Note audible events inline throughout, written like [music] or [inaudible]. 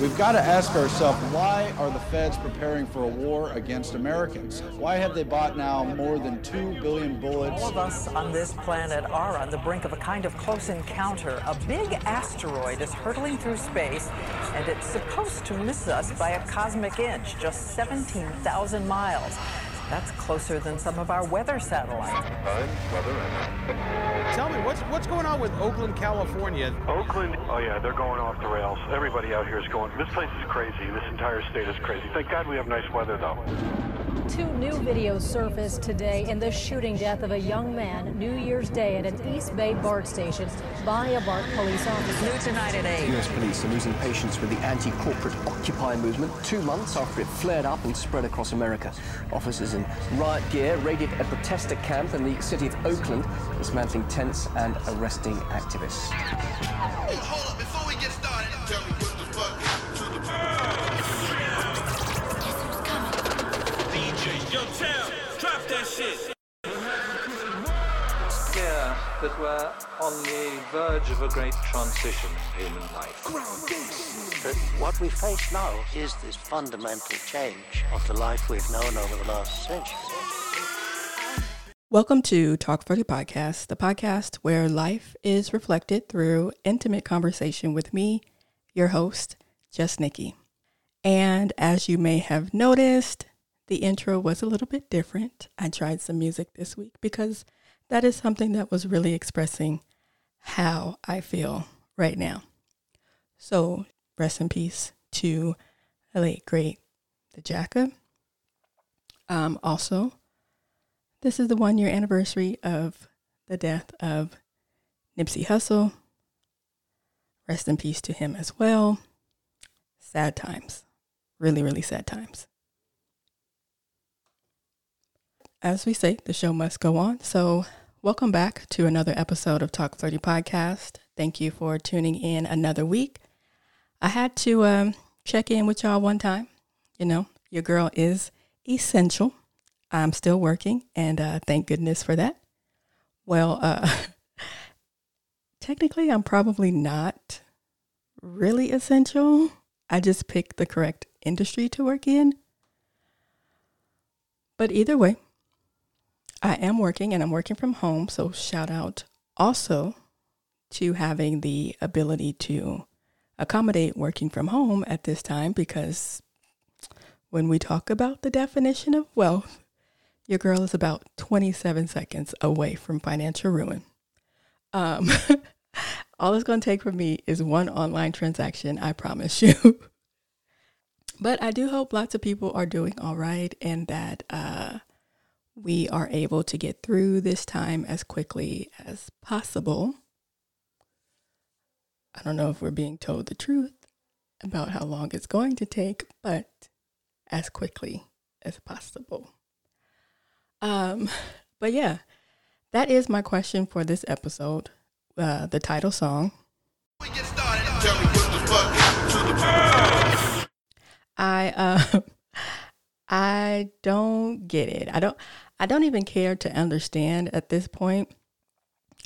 We've got to ask ourselves why are the feds preparing for a war against Americans? Why have they bought now more than 2 billion bullets? All of us on this planet are on the brink of a kind of close encounter. A big asteroid is hurtling through space, and it's supposed to miss us by a cosmic inch, just 17,000 miles. That's closer than some of our weather satellites. Tell me, what's what's going on with Oakland, California? Oakland, oh yeah, they're going off the rails. Everybody out here is going. This place is crazy. This entire state is crazy. Thank God we have nice weather though. Two new videos surfaced today in the shooting death of a young man New Year's Day at an East Bay BART station by a BART police officer. New tonight at 8. US police are losing patience with the anti-corporate Occupy movement two months after it flared up and spread across America. Officers in riot gear raided a protester camp in the city of Oakland, dismantling tents and arresting activists. We're on the verge of a great transition in human life. That what we face now is this fundamental change of the life we've known over the last century. Welcome to Talk 30 Podcast, the podcast where life is reflected through intimate conversation with me, your host, Just Nikki. And as you may have noticed, the intro was a little bit different. I tried some music this week because that is something that was really expressing how I feel right now. So, rest in peace to the late, great the Jacka. Um, also, this is the one year anniversary of the death of Nipsey Hussle. Rest in peace to him as well. Sad times. Really, really sad times. As we say, the show must go on. So, welcome back to another episode of Talk 30 Podcast. Thank you for tuning in another week. I had to um, check in with y'all one time. You know, your girl is essential. I'm still working, and uh, thank goodness for that. Well, uh, [laughs] technically, I'm probably not really essential. I just picked the correct industry to work in. But either way, I am working and I'm working from home. So, shout out also to having the ability to accommodate working from home at this time because when we talk about the definition of wealth, your girl is about 27 seconds away from financial ruin. Um, [laughs] all it's going to take from me is one online transaction, I promise you. [laughs] but I do hope lots of people are doing all right and that uh, we are able to get through this time as quickly as possible. I don't know if we're being told the truth about how long it's going to take, but as quickly as possible. Um, but yeah, that is my question for this episode. Uh, the title song. I uh, [laughs] I don't get it. I don't I don't even care to understand at this point.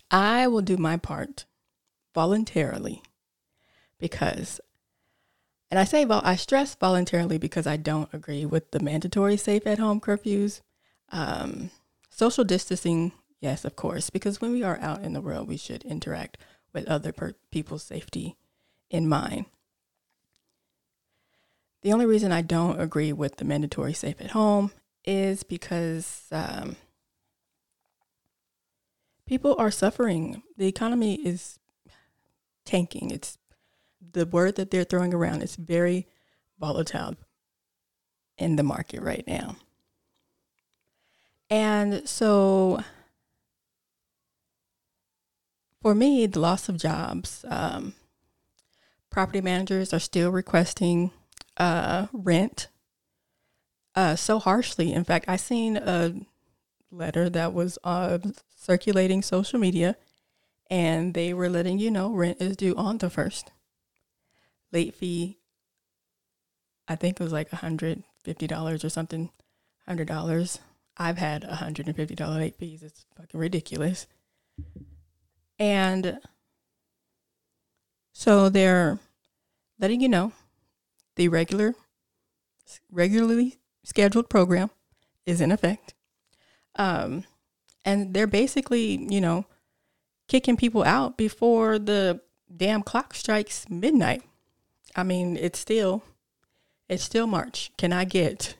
I will do my part voluntarily because and I say I stress voluntarily because I don't agree with the mandatory safe at home curfews. Um, social distancing, yes, of course, because when we are out in the world, we should interact with other per- people's safety in mind. The only reason I don't agree with the mandatory safe at home is because um, people are suffering. The economy is tanking. It's the word that they're throwing around is very volatile in the market right now. And so for me, the loss of jobs, um, property managers are still requesting uh, rent uh, so harshly. In fact, I seen a letter that was uh, circulating social media, and they were letting you know rent is due on the first. Late fee, I think it was like hundred fifty dollars or something, hundred dollars. I've had hundred and fifty dollar late fees. It's fucking ridiculous. And so they're letting you know the regular, regularly scheduled program is in effect. Um, and they're basically, you know, kicking people out before the damn clock strikes midnight. I mean, it's still, it's still March. Can I get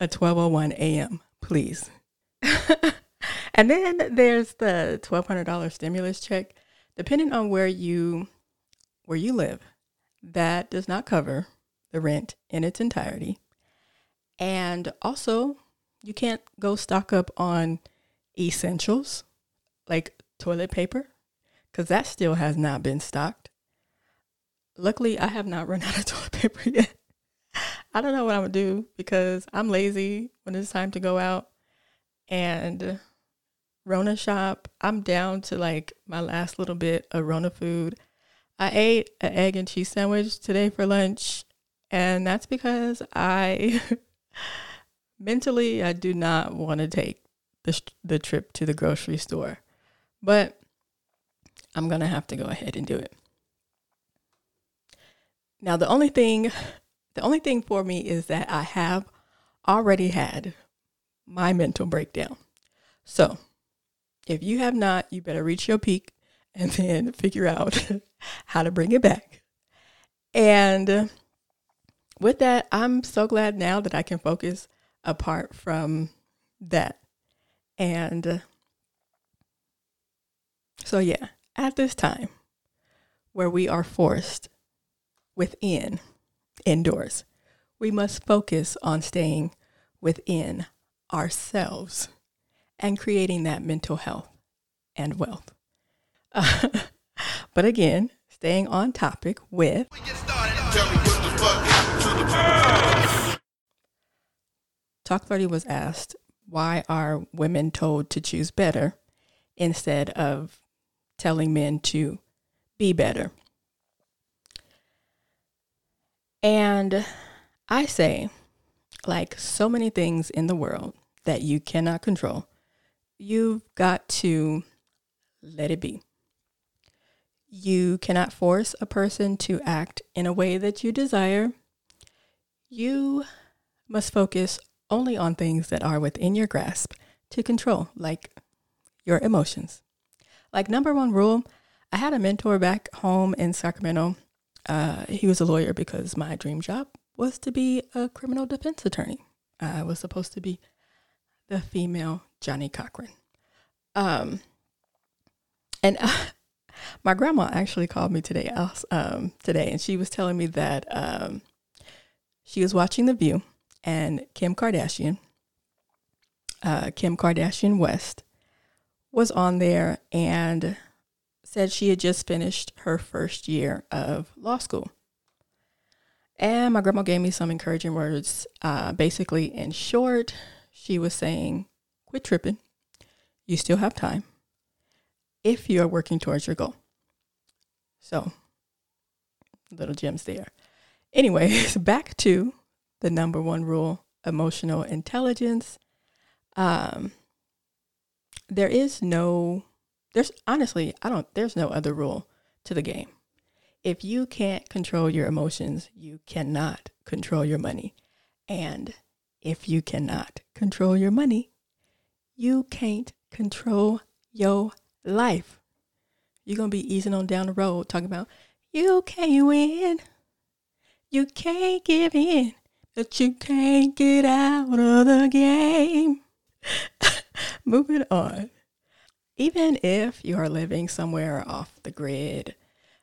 a 12:01 a.m., please? [laughs] and then there's the $1,200 stimulus check. Depending on where you where you live, that does not cover the rent in its entirety. And also, you can't go stock up on essentials like toilet paper because that still has not been stocked. Luckily, I have not run [laughs] out of toilet paper yet. I don't know what I'm gonna do because I'm lazy when it's time to go out and Rona shop. I'm down to like my last little bit of Rona food. I ate an egg and cheese sandwich today for lunch, and that's because I [laughs] mentally I do not want to take the the trip to the grocery store, but I'm gonna have to go ahead and do it. Now, the only thing, the only thing for me is that I have already had my mental breakdown. So, if you have not, you better reach your peak and [laughs] then figure out [laughs] how to bring it back. And with that, I'm so glad now that I can focus apart from that. And so, yeah, at this time where we are forced within, indoors, we must focus on staying within ourselves and creating that mental health and wealth. Uh, [laughs] but again, staying on topic with Talk 30 was asked, why are women told to choose better instead of telling men to be better? And I say, like so many things in the world that you cannot control, you've got to let it be. You cannot force a person to act in a way that you desire. You must focus only on things that are within your grasp to control, like your emotions. Like, number one rule I had a mentor back home in Sacramento. Uh, he was a lawyer because my dream job was to be a criminal defense attorney. I was supposed to be the female Johnnie Cochran. Um, and uh, [laughs] my grandma actually called me today, um, today, and she was telling me that um, she was watching The View, and Kim Kardashian, uh, Kim Kardashian West, was on there and said she had just finished her first year of law school. And my grandma gave me some encouraging words. Uh, basically, in short, she was saying, quit tripping. You still have time if you are working towards your goal. So, little gems there. Anyways, [laughs] back to the number one rule emotional intelligence. Um, there is no, there's honestly, I don't, there's no other rule to the game. If you can't control your emotions, you cannot control your money. And if you cannot control your money, you can't control your life. You're going to be easing on down the road talking about, you can't win. You can't give in, but you can't get out of the game. [laughs] Moving on. Even if you are living somewhere off the grid,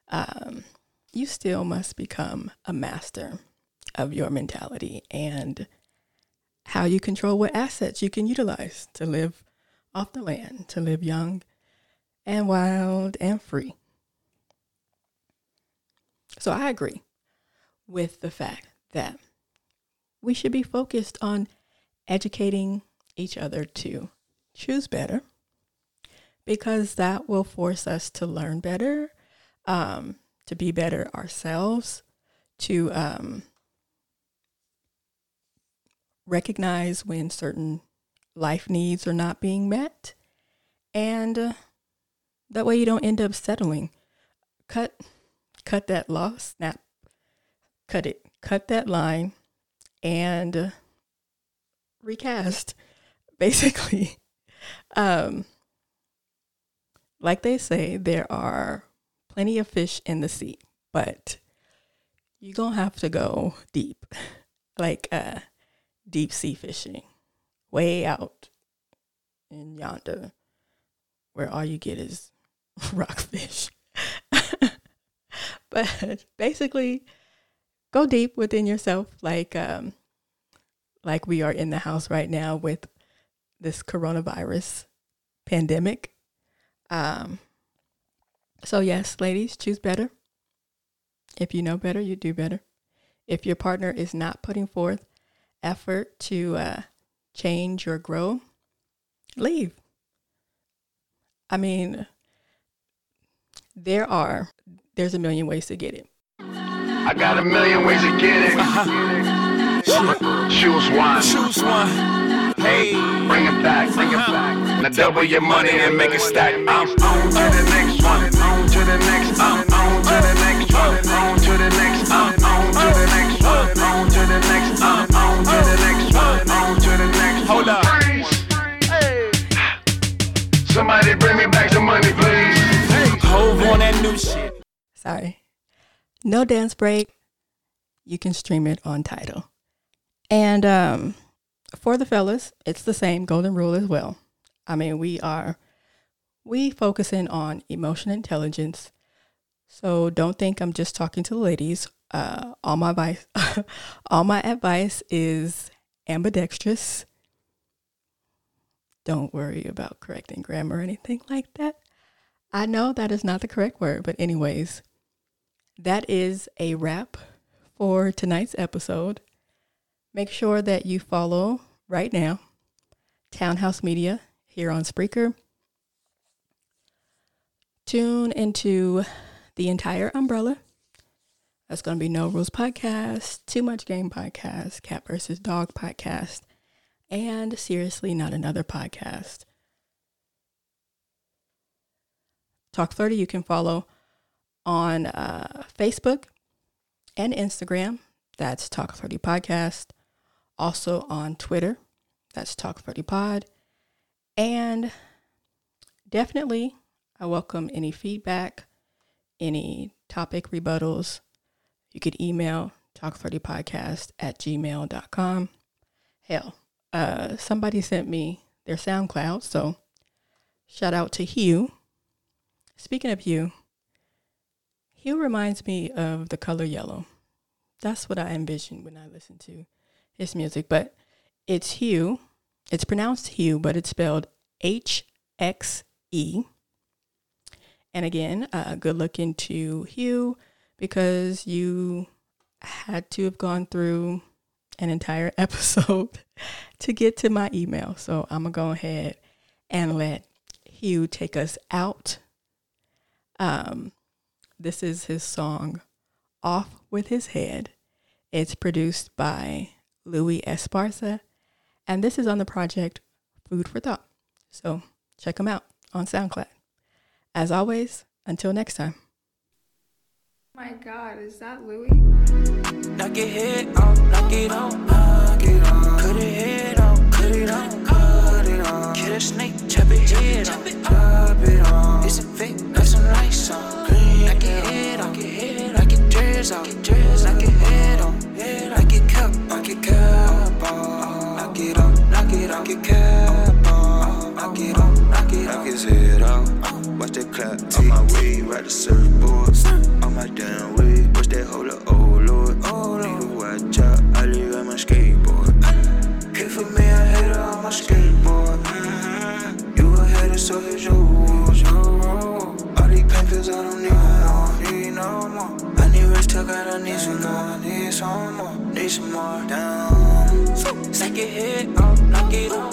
um, you still must become a master of your mentality and how you control what assets you can utilize to live off the land, to live young and wild and free. So I agree with the fact that we should be focused on educating each other to choose better because that will force us to learn better, um, to be better ourselves, to um, recognize when certain life needs are not being met, and uh, that way you don't end up settling. Cut, cut that loss, snap, cut it, cut that line, and recast. [laughs] Basically, um, like they say, there are plenty of fish in the sea, but you're gonna have to go deep, [laughs] like uh, deep sea fishing, way out in yonder, where all you get is [laughs] rockfish. but basically, go deep within yourself, like um, like we are in the house right now with this coronavirus pandemic. Um, so yes, ladies, choose better. If you know better, you do better. If your partner is not putting forth effort to uh, change or grow, leave. I mean, there are, there's a million ways to get it. I got a million ways to get it. Choose one. Choose one. Hey, bring it back, bring it back. Now double your money and make it stack. I'm on to the next one. On to the next. I'm on to the next one. On to the next. I'm on to the next one. On to the next. I'm on to the next one. On to the next. Hold up. Somebody bring me back some money, please. Hov on that new shit. Sorry. No dance break. You can stream it on Tidal. And um, for the fellas, it's the same golden rule as well. I mean, we are we focusing on emotion intelligence. So don't think I'm just talking to the ladies. Uh, all my advice, [laughs] all my advice is ambidextrous. Don't worry about correcting grammar or anything like that. I know that is not the correct word, but anyways, that is a wrap for tonight's episode. Make sure that you follow right now Townhouse Media here on Spreaker. Tune into the entire umbrella. That's going to be No Rules Podcast, Too Much Game Podcast, Cat versus Dog Podcast, and Seriously Not Another Podcast. Talk 30 you can follow on uh, Facebook and Instagram. That's Talk 30 Podcast. Also on Twitter. That's Talk 30 Pod. And definitely, I welcome any feedback, any topic rebuttals. You could email talk30podcast at gmail.com. Hell, uh, somebody sent me their SoundCloud, so shout out to Hugh. Speaking of Hugh, Hugh reminds me of the color yellow. That's what I envision when I listen to his music, but it's Hugh. It's pronounced Hugh, but it's spelled H X E. And again, uh, good look into Hugh because you had to have gone through an entire [laughs] episode to get to my email. So I'm going to go ahead and let Hugh take us out. Um, this is his song, Off with His Head. It's produced by Louis Esparza, and this is on the project Food for Thought. So check them out on SoundCloud. As always, until next time. my god, is that Louis? Knock your head on, knock it on, knock it on. Cut it head on, cut it on, cut it on. Kill a snake, chop it head on, chop it on. It's a fake, got some lights on. Dreads off, knock your head on, knock your cup, knock your cup on. Knock it on, knock it knock your cup on. Knock it on, knock it on. Knock his head off. Watch that clap. On my way, ride the surfboard. On my damn way, watch that hold up, Need some more, need some more, need some more. Down. Stack your head up, knock it off,